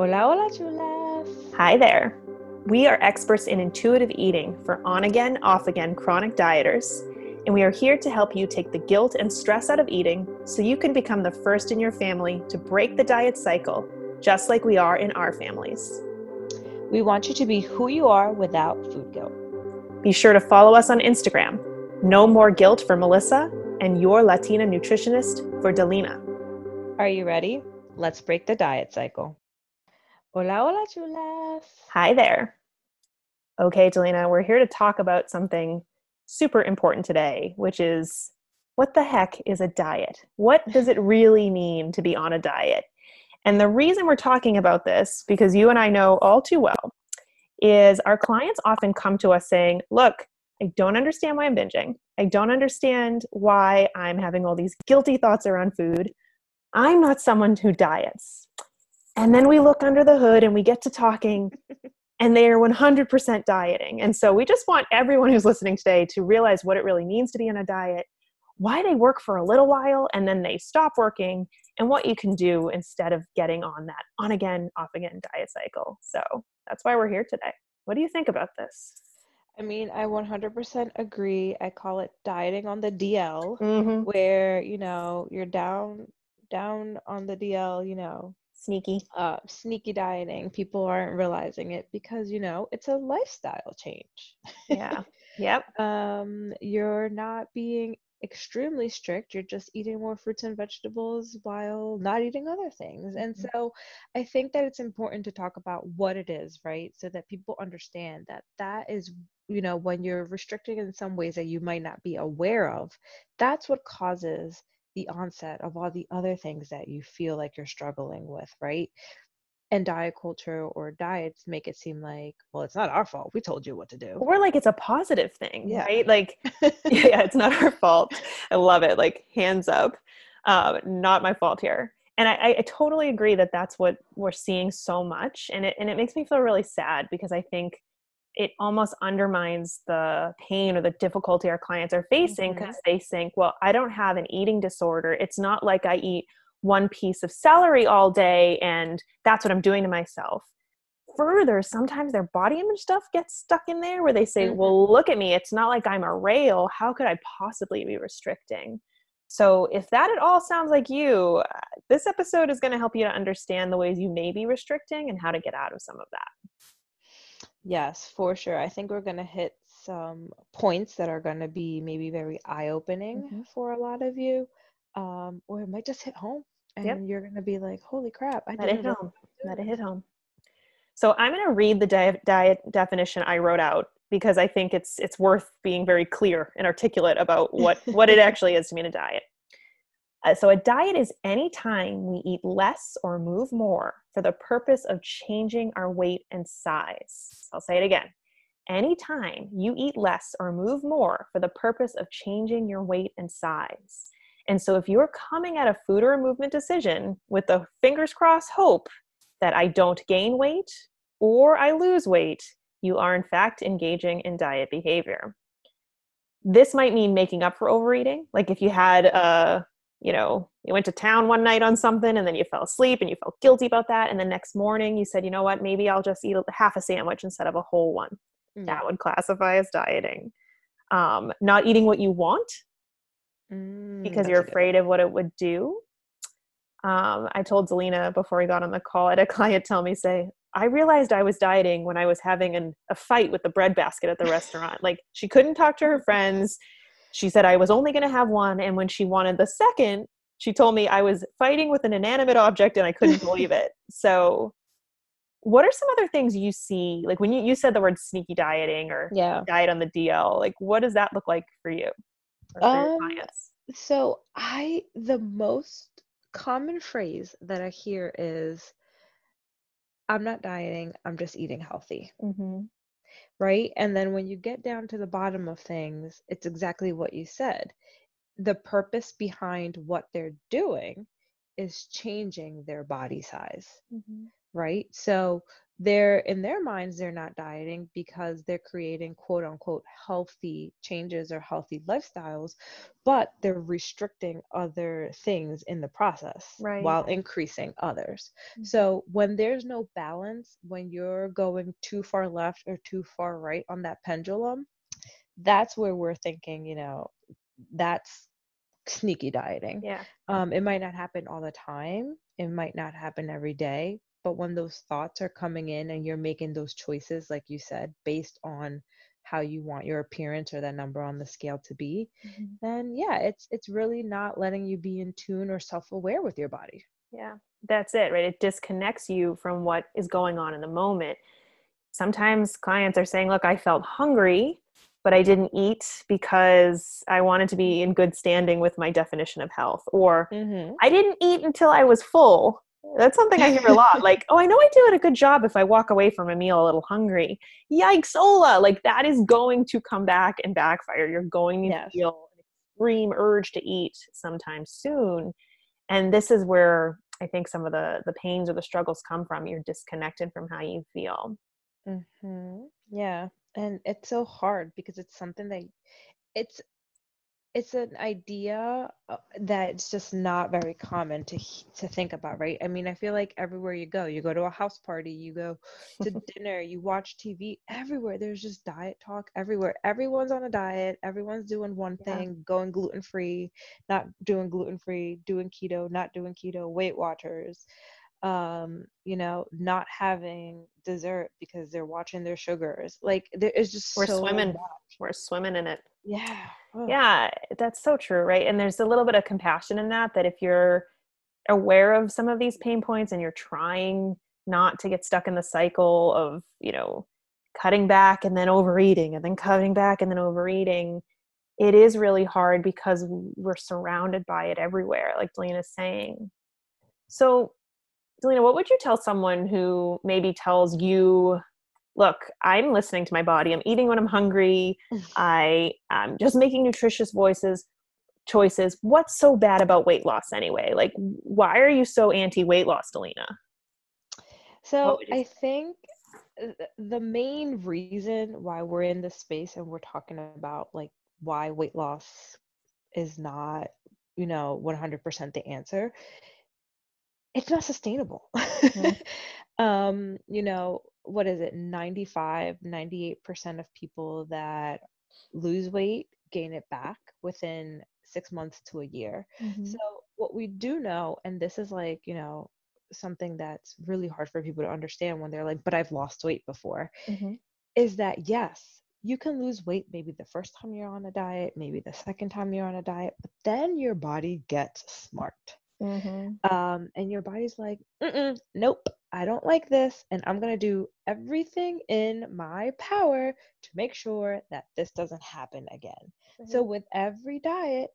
Hola, hola, chulas. Hi there. We are experts in intuitive eating for on again, off again chronic dieters, and we are here to help you take the guilt and stress out of eating so you can become the first in your family to break the diet cycle, just like we are in our families. We want you to be who you are without food guilt. Be sure to follow us on Instagram. No more guilt for Melissa and your Latina nutritionist for Delina. Are you ready? Let's break the diet cycle. Hola, hola, chulas. Hi there. Okay, Delina, we're here to talk about something super important today, which is what the heck is a diet? What does it really mean to be on a diet? And the reason we're talking about this, because you and I know all too well, is our clients often come to us saying, Look, I don't understand why I'm binging. I don't understand why I'm having all these guilty thoughts around food. I'm not someone who diets. And then we look under the hood and we get to talking, and they are 100% dieting. And so we just want everyone who's listening today to realize what it really means to be on a diet, why they work for a little while and then they stop working, and what you can do instead of getting on that on again, off again diet cycle. So that's why we're here today. What do you think about this? I mean, I 100% agree. I call it dieting on the DL, Mm-hmm. where, you know, you're down down on the DL, you know, Sneaky. uh, sneaky dieting. People aren't realizing it because, you know, it's a lifestyle change. Yeah. yep. um, you're not being extremely strict. You're just eating more fruits and vegetables while not eating other things. And Mhm. so I think that it's important to talk about what it is, right? So that people understand that that is, you know, when you're restricting in some ways that you might not be aware of, that's what causes the onset of all the other things that you feel like you're struggling with, right? And diet culture or diets make it seem like, well, it's not our fault. We told you what to do. Or like it's a positive thing, Yeah. right? Like, yeah, it's not our fault. I love it. Like, hands up. Um, not my fault here. And I, I- I totally agree that that's what we're seeing so much. And it, and it makes me feel really sad because I think it almost undermines the pain or the difficulty our clients are facing because they think, well, I don't have an eating disorder. It's not like I eat one piece of celery all day and that's what I'm doing to myself. Further, sometimes their body image stuff gets stuck in there where they say, Mhm. well, look at me. It's not like I'm a rail. How could I possibly be restricting? So, if that at all sounds like you, uh, this episode is going to help you to understand the ways you may be restricting and how to get out of some of that. Yes, for sure. I think we're going to hit some points that are going to be maybe very eye-opening Mhm. for a lot of you. Um, or it might just hit home and Yep. you're going to be like, holy crap, I Let it hit home. Let it hit home. So I'm going to read the diet, diet definition I wrote out because I think it's it's worth being very clear and articulate about what what it actually is to be in a diet. Uh, so a diet is any time we eat less or move more for the purpose of changing our weight and size. I'll say it again. Anytime you eat less or move more for the purpose of changing your weight and size. And so if you're coming at a food or a movement decision with the fingers crossed hope that I don't gain weight or I lose weight, you are in fact engaging in diet behavior. This might mean making up for overeating. Like if you had a, you know, you went to town one night on something and then you fell asleep and you felt guilty about that. And the next morning you said, you know what, maybe I'll just eat a- half a sandwich instead of a whole one. Yeah. That would classify as dieting. Um, not eating what you want Mm, because you're afraid of what it would do. Um, I told Delina before we got on the call, I had a client tell me, say, I realized I was dieting when I was having an, a fight with the bread basket at the restaurant. Like she couldn't talk to her friends. She said I was only going to have one. And when she wanted the second, she told me I was fighting with an inanimate object and I couldn't believe it. So, what are some other things you see? Like when you, you said the word sneaky dieting or Yeah. diet on the DL, like what does that look like for you for Um. So I the most common phrase that I hear is I'm not dieting, I'm just eating healthy. Mm-hmm. Right? And then when you get down to the bottom of things, it's exactly what you said. The purpose behind what they're doing is changing their body size, Mm-hmm. right? So they're in their minds they're not dieting because they're creating quote unquote healthy changes or healthy lifestyles but they're restricting other things in the process Right. while increasing others Mhm. so when there's no balance when you're going too far left or too far right on that pendulum that's where we're thinking you know that's sneaky dieting Yeah. um, it might not happen all the time it might not happen every day but when those thoughts are coming in and you're making those choices like you said based on how you want your appearance or that number on the scale to be then yeah it's it's really not letting you be in tune or self-aware with your body Yeah, that's it, right? It disconnects you from what is going on in the moment. Sometimes clients are saying, Look, I felt hungry, but I didn't eat because I wanted to be in good standing with my definition of health. Or mm-hmm. I didn't eat until I was full. That's something I hear a lot. Like, oh, I know I do it a good job if I walk away from a meal a little hungry. Yikes, Ola! Like, that is going to come back and backfire. You're going to Yes. feel an extreme urge to eat sometime soon. And this is where I think some of the, the pains or the struggles come from. You're disconnected from how you feel. Mm-hmm. Yeah, and it's so hard because it's something that it's it's an idea uh, that's just not very common to to think about, right? I mean, I feel like everywhere you go, you go to a house party, you go to dinner, you watch TV, everywhere there's just diet talk everywhere. Everyone's on a diet, everyone's doing one Yeah. thing, going gluten free, not doing gluten free, doing keto, not doing keto, Weight Watchers um you know not having dessert because they're watching their sugars like there is just We're so swimming. much. We're swimming in it. yeah Ugh. Yeah, that's so true, right? And there's a little bit of compassion in that, that if you're aware of some of these pain points and you're trying not to get stuck in the cycle of, you know, cutting back and then overeating and then cutting back and then overeating, it is really hard because we're surrounded by it everywhere, like Delina's saying. So, Delina, what would you tell someone who maybe tells you, look, I'm listening to my body, I'm eating when I'm hungry, I am just making nutritious voices choices. What's so bad about weight loss anyway? Like, why are you so anti weight loss, Delina? so i think uh, the main reason why we're in this space and we're talking about like why weight loss is not you know 100% the answer it's not sustainable. Um you know what is it 95 98% of people that lose weight gain it back within six months to a year. So what we do know and this is like you know something that's really hard for people to understand when they're like but i've lost weight before Mhm. is that yes you can lose weight maybe the first time you're on a diet maybe the second time you're on a diet but then your body gets smart Mhm. um, and your body's like, Mm-mm, nope, I don't like this, and I'm gonna do everything in my power to make sure that this doesn't happen again. So with every diet,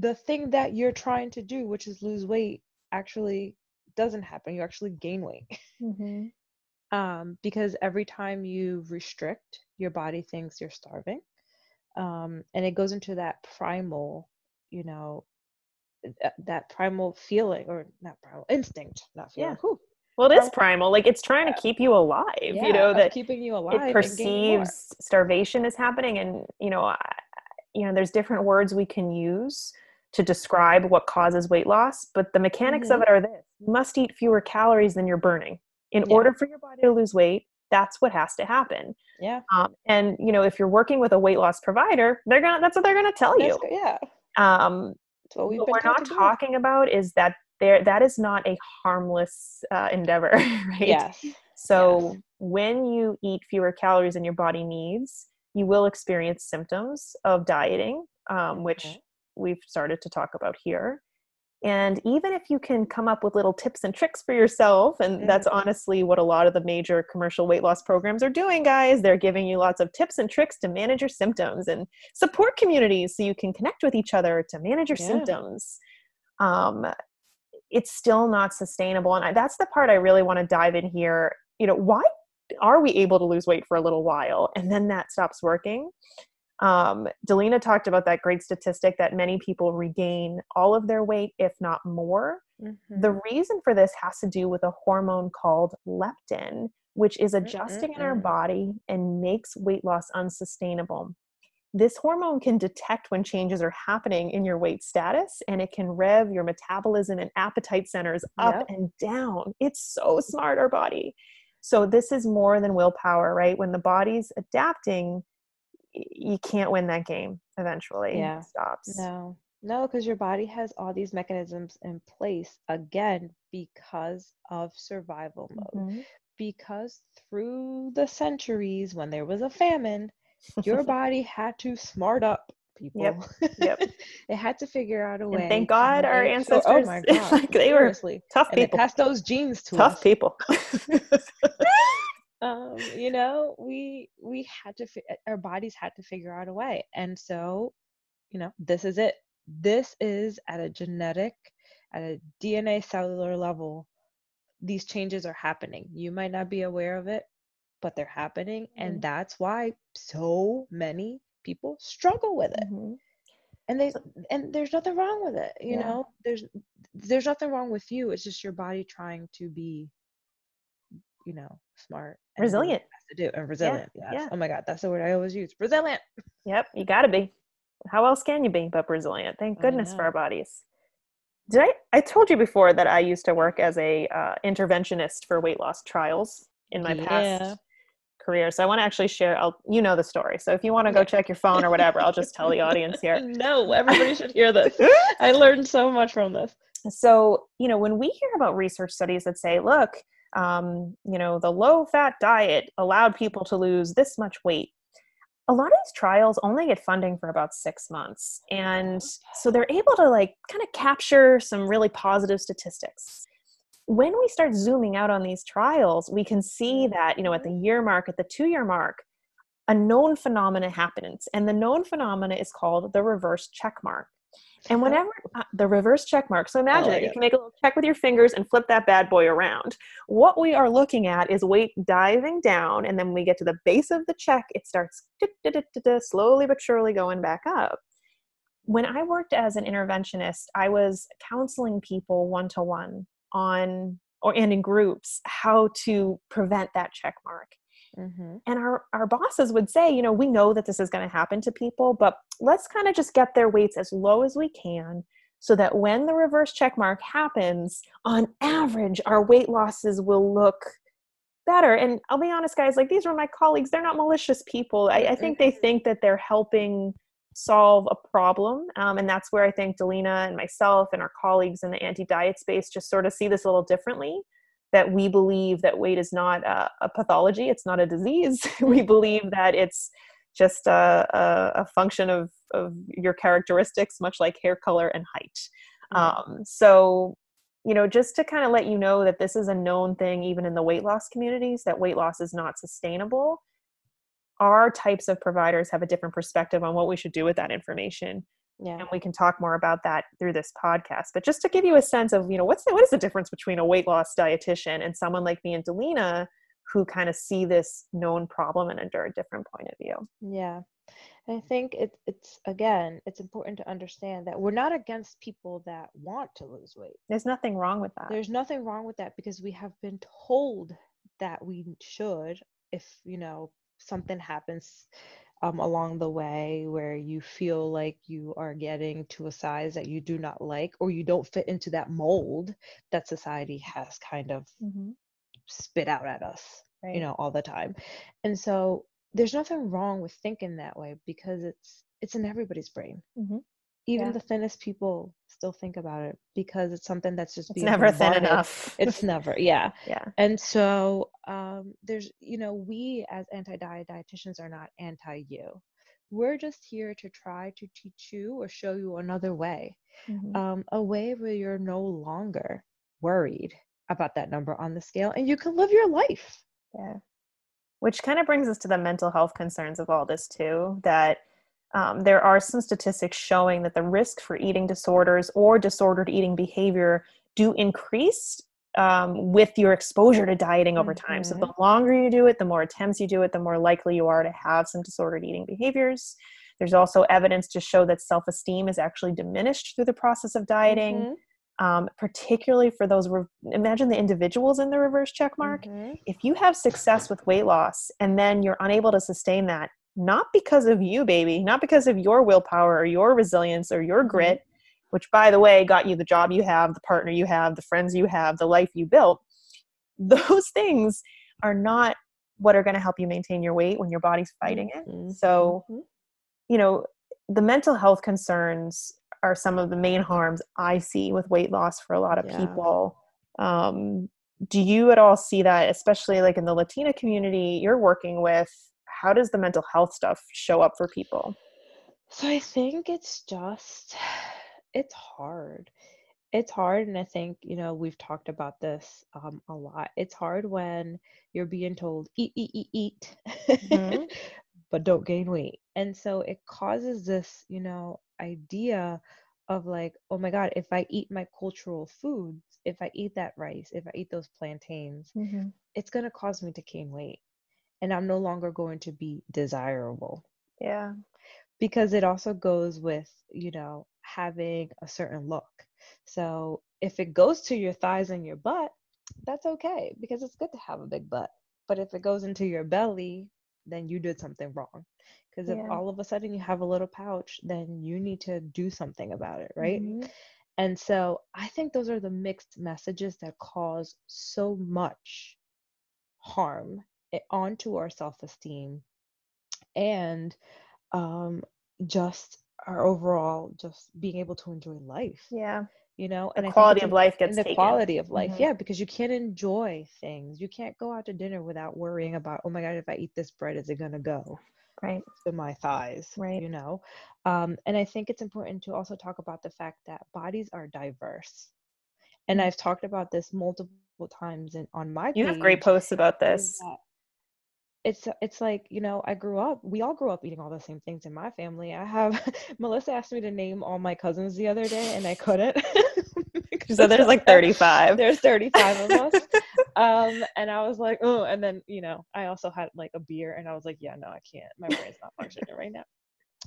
the thing that you're trying to do, which is lose weight, actually doesn't happen. You actually gain weight. Mhm. um, because every time you restrict, your body thinks you're starving. Um, and it goes into that primal, you know, that primal feeling or not primal instinct, not feeling. Yeah. whew, Well, it is primal. Like, it's trying to keep you alive, yeah, you know, that keeping you alive it and gaining more. perceives starvation is happening. And, you know, I, you know, there's different words we can use to describe what causes weight loss, but the mechanics of Mhm. it are this you must eat fewer calories than you're burning. In Yeah. order for your body to lose weight, that's what has to happen. Yeah, Um, and you know, if you're working with a weight loss provider, they're gonna that's what they're gonna tell you. Yeah, Um, what we've what been we're not talking about is that there that is not a harmless uh, endeavor, right? Yes. So yes. when you eat fewer calories than your body needs, you will experience symptoms of dieting, um, which we've started to talk about here. And even if you can come up with little tips and tricks for yourself, and that's honestly what a lot of the major commercial weight loss programs are doing, guys. They're giving you lots of tips and tricks to manage your symptoms and support communities so you can connect with each other to manage your Yeah. symptoms. Um, it's still not sustainable. And I, that's the part I really want to dive in here. You know, why are we able to lose weight for a little while and then that stops working? Um, Delina talked about that great statistic that many people regain all of their weight, if not more, Mm-hmm. The reason for this has to do with a hormone called leptin, which is adjusting mm-hmm. in our body and makes weight loss unsustainable. This hormone can detect when changes are happening in your weight status and it can rev your metabolism and appetite centers up yep. and down. It's so smart, our body. So, this is more than willpower, right? When the body's adapting, you can't win that game eventually. Yeah. It stops. No, no, because your body has all these mechanisms in place again because of survival mode. Mm-hmm. Because through the centuries, when there was a famine, your body had to smart up people. Yep. Yep. it had to figure out a way. And thank God our ancestors. oh my God. like they seriously. were tough people. Pass those genes to tough us. people. Um, you know, we we had to. Our bodies had to figure out a way, and so, you know, this is it. This is at a genetic, at a DNA cellular level. These changes are happening. You might not be aware of it, but they're happening, mm-hmm. and that's why so many people struggle with it. Mm-hmm. And they and there's nothing wrong with it, you yeah. know. There's there's nothing wrong with you. It's just your body trying to be, you know, smart, resilient. To do and resilient. Yeah. Yes. Yeah. Oh my God, that's the word I always use. Resilient. Yep, you got to be. How else can you be but resilient? Thank goodness for our bodies. Did I? I told you before that I used to work as a uh, interventionist for weight loss trials in my yeah. past career. So I want to actually share. I'll, you know the story. So if you want to go check your phone or whatever, I'll just tell the audience here. No, everybody should hear this. I learned so much from this. So you know, when we hear about research studies that say, look, um, you know, the low-fat diet allowed people to lose this much weight. A lot of these trials only get funding for about six months. And so they're able to like kind of capture some really positive statistics when we start zooming out on these trials, we can see that, you know, at the year mark, at the two year mark, a known phenomena happens. And the known phenomena is called the reverse check mark. And whenever uh, the reverse check mark, so imagine it, you can make a little check with your fingers and flip that bad boy around. What we are looking at is weight diving down, and then we get to the base of the check, it starts slowly but surely going back up. When I worked as an interventionist, I was counseling people one to one on or and in groups how to prevent that check mark mm-hmm. and our our bosses would say you know we know that this is going to happen to people but let's kind of just get their weights as low as we can so that when the reverse check mark happens on average our weight losses will look better and i'll be honest guys like these are my colleagues they're not malicious people i, I think they mm-hmm. think that they're helping solve a problem. Um, and that's where I think Delina and myself and our colleagues in the anti diet space just sort of see this a little differently. That we believe that weight is not a, a pathology, it's not a disease. we believe that it's just a, a, a, function of, of your characteristics, much like hair color and height. Mm-hmm. Um, so, you know, just to kind of let you know that this is a known thing, even in the weight loss communities, that weight loss is not sustainable our types of providers have a different perspective on what we should do with that information yeah. and we can talk more about that through this podcast but just to give you a sense of you know what's the, what is the difference between a weight loss dietitian and someone like me and delina who kind of see this known problem and under a different point of view? Yeah. I think it, it's again it's important to understand that we're not against people that want to lose weight. There's nothing wrong with that. There's nothing wrong with that because we have been told that we should if you know something happens um, along the way where you feel like you are getting to a size that you do not like or you don't fit into that mold that society has kind of mm-hmm. spit out at us right. you know all the time and so there's nothing wrong with thinking that way because it's it's in everybody's brain mm-hmm even yeah. the thinnest people still think about it because it's something that's just it's never thin enough. It's never yeah. Yeah. And so um there's you know we as anti-diet dietitians are not anti-you. We're just here to try to teach you or show you another way mm-hmm. um, a way where you're no longer worried about that number on the scale and you can live your life. Yeah. Which kind of brings us to the mental health concerns of all this too that um, there are some statistics showing that the risk for eating disorders or disordered eating behavior do increase um, with your exposure to dieting over time. Mm-hmm. So the longer you do it, the more attempts you do it, the more likely you are to have some disordered eating behaviors. There's also evidence to show that self esteem is actually diminished through the process of dieting. Mm-hmm. um, particularly for those re- imagine the individuals in the reverse check mark Mhm. if you have success with weight loss and then you're unable to sustain that not because of you baby not because of your willpower or your resilience or your Mhm. grit which by the way got you the job you have the partner you have the friends you have the life you built those things are not what are going to help you maintain your weight when your body's fighting it Mhm. so Mhm. you know the mental health concerns are some of the main harms i see with weight loss for a lot of Yeah. people um, do you at all see that especially like in the latina community you're working with how does the mental health stuff show up for people So I think it's just it's hard. It's hard and I think, you know, we've talked about this um a lot. It's hard when you're being told eat eat eat eat Mhm. but don't gain weight. And so it causes this, you know, idea of like, oh my God, if I eat my cultural foods, if I eat that rice, if I eat those plantains, it's going to cause me to gain weight. And I'm no longer going to be desirable. Yeah. Because it also goes with you know having a certain look. So if it goes to your thighs and your butt that's okay because it's good to have a big butt. But if it goes into your belly then you did something wrong. Because if Yeah. all of a sudden you have a little pouch then you need to do something about it right? Mhm. and so i think those are the mixed messages that cause so much harm onto our self-esteem and um just our overall just being able to enjoy life yeah. you know? And the I quality of life gets and the taken. quality of life Mhm. yeah because you can't enjoy things. You can't go out to dinner without worrying about oh my god if i eat this bread is it going to go right. to my thighs Right. you know? Um, and i think it's important to also talk about the fact that bodies are diverse. And Mhm. i've talked about this multiple times in, on my you page have great posts about this it's it's like you know i grew up we all grew up eating all the same things in my family. I have melissa asked me to name all my cousins the other day and i couldn't so there's like 35 there's 35 of us. Um and i was like oh and then you know i also had like a beer and i was like yeah no i can't. My brain's not functioning right now.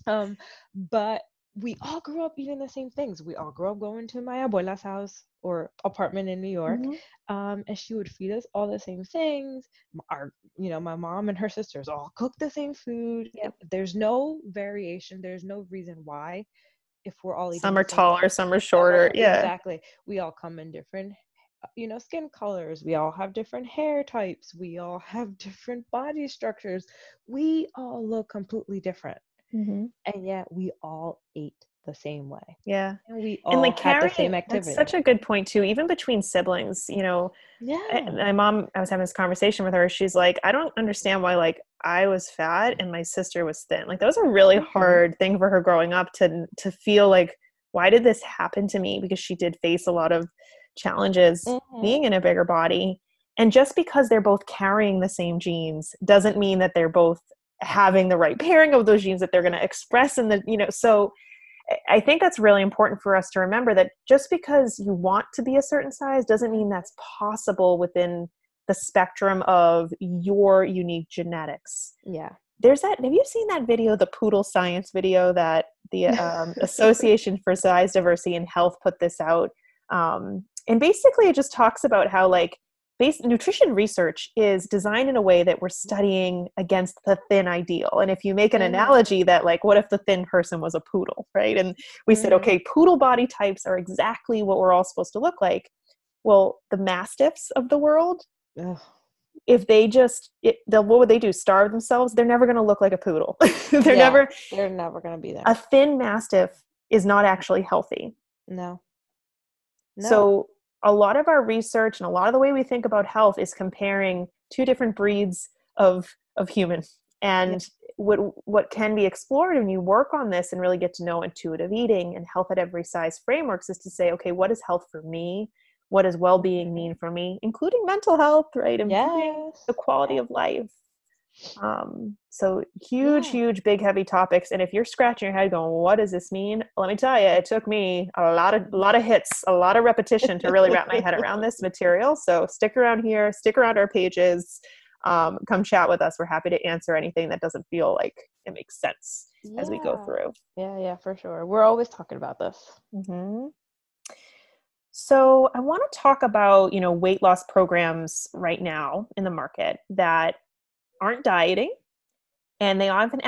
Um but we all grew up eating the same things we all grew up going to my abuela's house or apartment in new york Mhm. um, and she would feed us all the same things. Our, you know, my mom and her sisters all cook the same food. Yep. There's no variation. There's no reason why, if we're all eating some are taller thing, some are shorter short- yeah exactly. We all come in different, uh, you know, skin colors. We all have different hair types. We all have different body structures. We all look completely different, Mhm. and yet we all ate the same way, yeah and we all and like had the carrying same that's such a good point too even between siblings you know I- yeah. my mom i was having this conversation with her she's like i don't understand why like i was fat and my sister was thin like that was a really Mhm. hard thing for her growing up to to feel like why did this happen to me because she did face a lot of challenges Mhm. being in a bigger body and just because they're both carrying the same genes doesn't mean that they're both having the right pairing of those genes that they're going to express in the you know so I- think that's really important for us to remember that just because you want to be a certain size doesn't mean that's possible within the spectrum of your unique genetics. Yeah. There's that. Have you seen that video, the poodle science video that the um, Association for Size Diversity and Health put this out? Um, and basically, it just talks about how like base nutrition research is designed in a way that we're studying against the thin ideal. And if you make an Mhm. analogy that like, what if the thin person was a poodle, right? And we said, Mhm. okay, poodle body types are exactly what we're all supposed to look like. Well, the mastiffs of the world Ugh. if they just it, they'll, what would they do starve themselves they're never going to look like a poodle they're Yeah. never They're never gonna be there. a thin mastiff is not actually healthy no. No. so a lot of our research and a lot of the way we think about health is comparing two different breeds of of human. And what what can be explored when you work on this and really get to know intuitive eating and health at every size frameworks is to say okay what is health for me? What does well-being mm-hmm. mean for me? Including mental health right? And yes. the quality of life um so huge Yeah. huge big heavy topics and if you're scratching your head going what does this mean let me tell you it took me a lot of a lot of hits a lot of repetition to really wrap my head around this material so stick around here stick around our pages um, come chat with us we're happy to answer anything that doesn't feel like it makes sense as we go through Yeah, yeah, for sure. We're always talking about this. hmm So I want to talk about, you know, weight loss programs right now in the market that aren't dieting and they often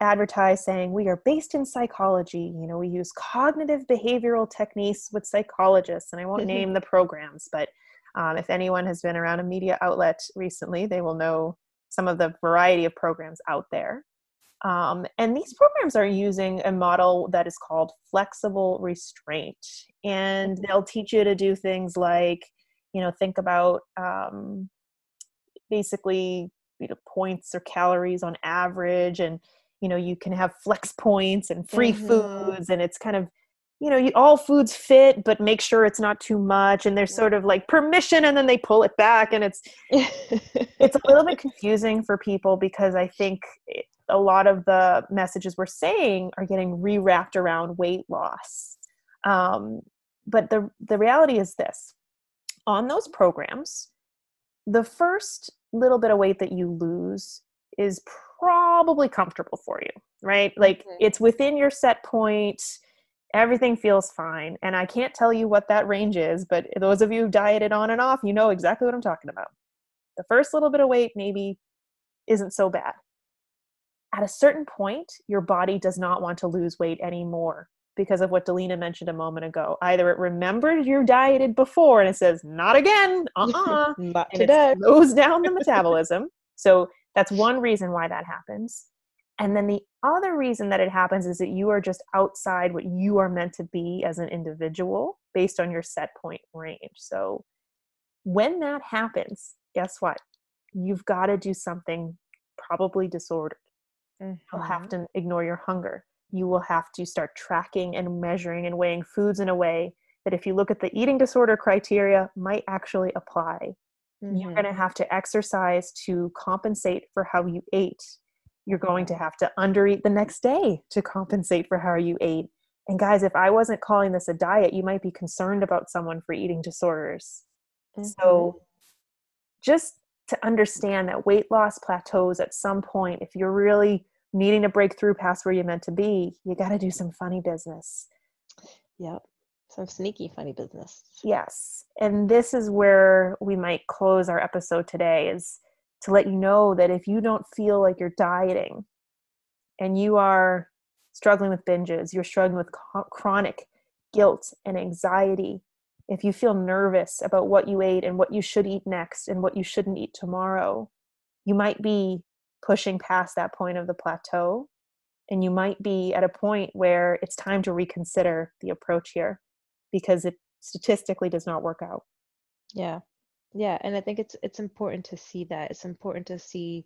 advertise saying we are based in psychology you know we use cognitive behavioral techniques with psychologists and i won't name the programs but um, if anyone has been around a media outlet recently they will know some of the variety of programs out there. Um, and these programs are using a model that is called flexible restraint and they'll teach you to do things like you know think about um, basically you know points or calories on average and you know you can have flex points and free mm-hmm. foods and it's kind of you know you, all foods fit but make sure it's not too much and there's sort of like permission and then they pull it back and it's it's a little bit confusing for people because i think a lot of the messages we're saying are getting rewrapped around weight loss. Um, but the the reality is this. On those programs the first little bit of weight that you lose is probably comfortable for you, right? Like mm-hmm. it's within your set point. Everything feels fine. And I can't tell you what that range is, but those of you who dieted on and off, you know exactly what I'm talking about. The first little bit of weight maybe isn't so bad. At a certain point, your body does not want to lose weight anymore because of what Delina mentioned a moment ago. Either it remembered you dieted before and it says, not again, uh-uh, not and today. it slows down the metabolism. So that's one reason why that happens. And then the other reason that it happens is that you are just outside what you are meant to be as an individual based on your set point range. So when that happens, guess what? You've got to do something probably disordered. Mm-hmm. You'll have mm-hmm. to ignore your hunger you will have to start tracking and measuring and weighing foods in a way that if you look at the eating disorder criteria might actually apply. Mm-hmm. you're going to have to exercise to compensate for how you ate. You're going to have to undereat the next day to compensate for how you ate. And guys if i wasn't calling this a diet you might be concerned about someone for eating disorders. Mm-hmm. so just to understand that weight loss plateaus at some point if you're really needing to break through past where you're meant to be, you got to do some funny business. Yep. Some sneaky funny business. Yes. And this is where we might close our episode today is to let you know that if you don't feel like you're dieting and you are struggling with binges, you're struggling with chronic guilt and anxiety, if you feel nervous about what you ate and what you should eat next and what you shouldn't eat tomorrow, you might be pushing past that point of the plateau and you might be at a point where it's time to reconsider the approach here because it statistically does not work out. Yeah. Yeah and i think it's it's important to see that. It's important to see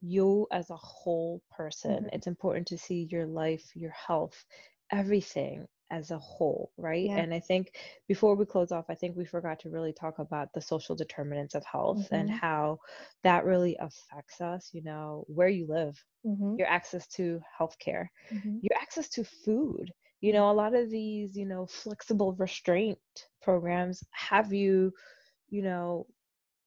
you as a whole person. Mm-hmm. it's important to see your life your health everything as a whole, right? Yeah. And I think before we close off, I think we forgot to really talk about the social determinants of health mm-hmm. and how that really affects us, you know, where you live, mm-hmm. your access to healthcare, mm-hmm. your access to food. You know, a lot of these, you know, flexible restraint programs have you, you know,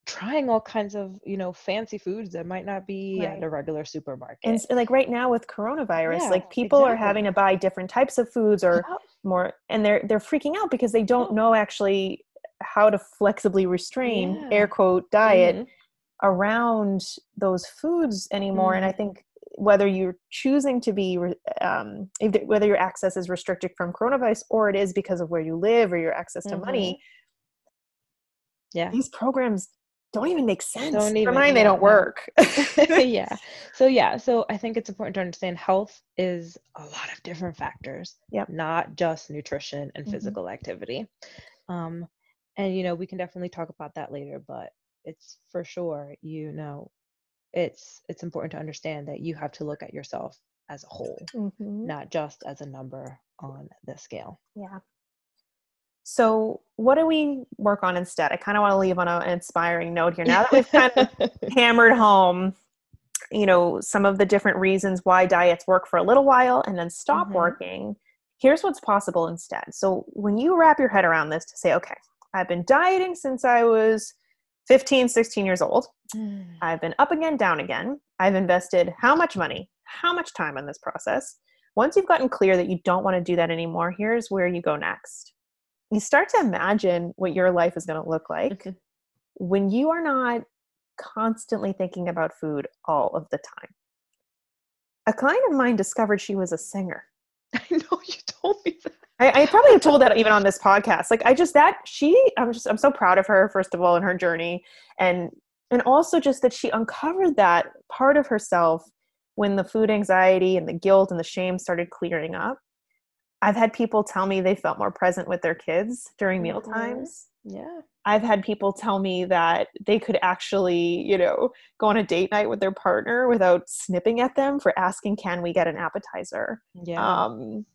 trying all kinds of you know fancy foods that might not be right. at a regular supermarket and like right now with coronavirus yeah, like people exactly. are having to buy different types of foods or more and they're they're freaking out because they don't know actually how to flexibly restrain air quote diet mm-hmm. around those foods anymore mm-hmm. and i mm-hmm. think whether you're choosing to be um, whether your access is restricted from coronavirus or it is because of where you live or your access to mm-hmm. money yeah these programs don't even make sense. Don't even, For mine, yeah, they don't work. yeah. So yeah. So I think it's important to understand health is a lot of different factors. Yeah. Not just nutrition and mm-hmm. physical activity. Um, and you know we can definitely talk about that later, but it's for sure. You know, it's it's important to understand that you have to look at yourself as a whole, mm-hmm. not just as a number on the scale. Yeah. So, what do we work on instead? I kind of want to leave on a, an inspiring note here. Now that we've kind of hammered home, you know, some of the different reasons why diets work for a little while and then stop mm-hmm. working, here's what's possible instead. So, when you wrap your head around this to say, okay, I've been dieting since I was 15, 16 years old. Mm. I've been up again, down again. I've invested how much money, how much time on this process. Once you've gotten clear that you don't want to do that anymore, here's where you go next you start to imagine what your life is going to look like Mhm. when you are not constantly thinking about food all of the time. A client of mine discovered she was a singer. I know you told me that. I, I probably have told that even on this podcast. Like I just that she I'm just I'm so proud of her first of all in her journey and and also just that she uncovered that part of herself when the food anxiety and the guilt and the shame started clearing up. I've had people tell me they felt more present with their kids during meal Mhm. times. Yeah. I've had people tell me that they could actually, you know, go on a date night with their partner without snipping at them for asking, "Can we get an appetizer?" Yeah. um,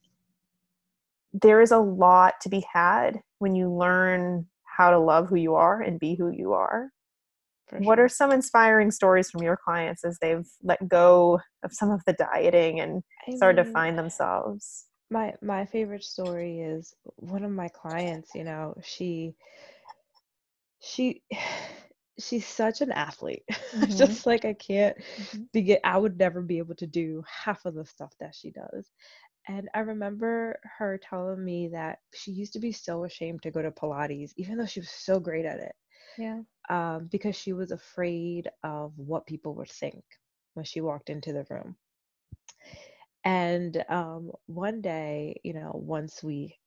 there is a lot to be had when you learn how to love who you are and be who you are. for What are some inspiring stories from your clients as they've let go of some of the dieting and I started to find themselves? My my favorite story is one of my clients you know she she she's such an athlete Mhm. just like i can't Mhm. begin i would never be able to do half of the stuff that she does and i remember her telling me that she used to be so ashamed to go to pilates even though she was so great at it Yeah. um, because she was afraid of what people would think when she walked into the room and um, one day, you know, once we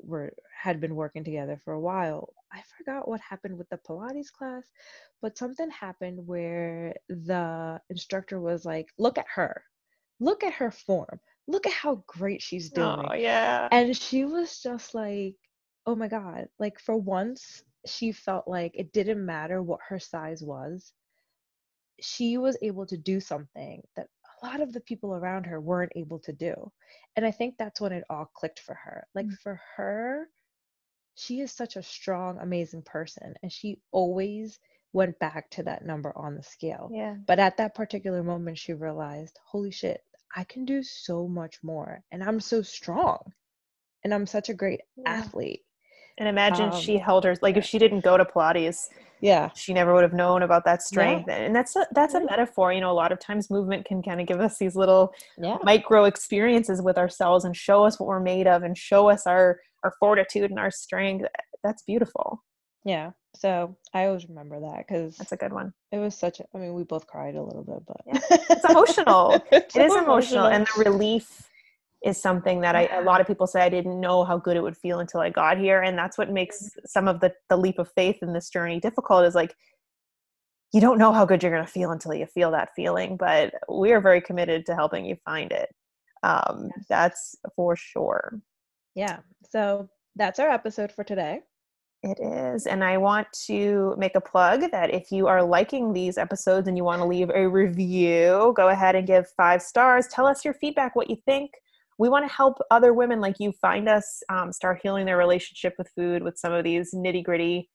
were had been working together for a while, I forgot what happened with the Pilates class, but something happened where the instructor was like, "Look at her, look at her form, look at how great she's doing," Oh yeah. and she was just like, "Oh my god!" Like for once, she felt like it didn't matter what her size was she was able to do something that lot of the people around her weren't able to do. And I think that's when it all clicked for her. Like Mm. for her, she is such a strong, amazing person. And she always went back to that number on the scale. yeah. But at that particular moment, she realized, holy shit, I can do so much more. And I'm so strong. And I'm such a great Yeah. athlete. And imagine Um, she held her like if she didn't go to Pilates, Yeah. she never would have known about that strength. And that's a, that's a metaphor. You know, a lot of times movement can kind of give us these little Yeah. micro experiences with ourselves and show us what we're made of and show us our our fortitude and our strength that's beautiful Yeah. So I always remember that because that's a good one It was such a, I mean, we both cried a little bit, but Yeah. It's emotional. It's it is emotional and the relief is something that I, a lot of people say i didn't know how good it would feel until i got here and that's what makes some of the the leap of faith in this journey difficult is like you don't know how good you're going to feel until you feel that feeling but we are very committed to helping you find it um, that's for sure Yeah. So that's our episode for today. It is. And I want to make a plug that if you are liking these episodes and you want to leave a review, go ahead and give five stars. Tell us your feedback, what you think. We want to help other women like you find us, um, start healing their relationship with food with some of these nitty gritty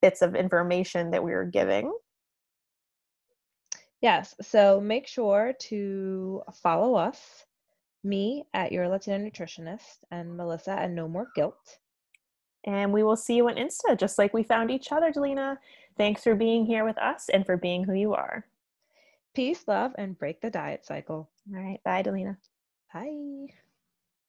bits of information that we are giving. Yes. So make sure to follow us, me at Your Latina Nutritionist and Melissa at No More Guilt. And we will see you on Insta, just like we found each other, Delina. Thanks for being here with us and for being who you are. Peace, love, and break the diet cycle. All right. Bye, Delina. Bye.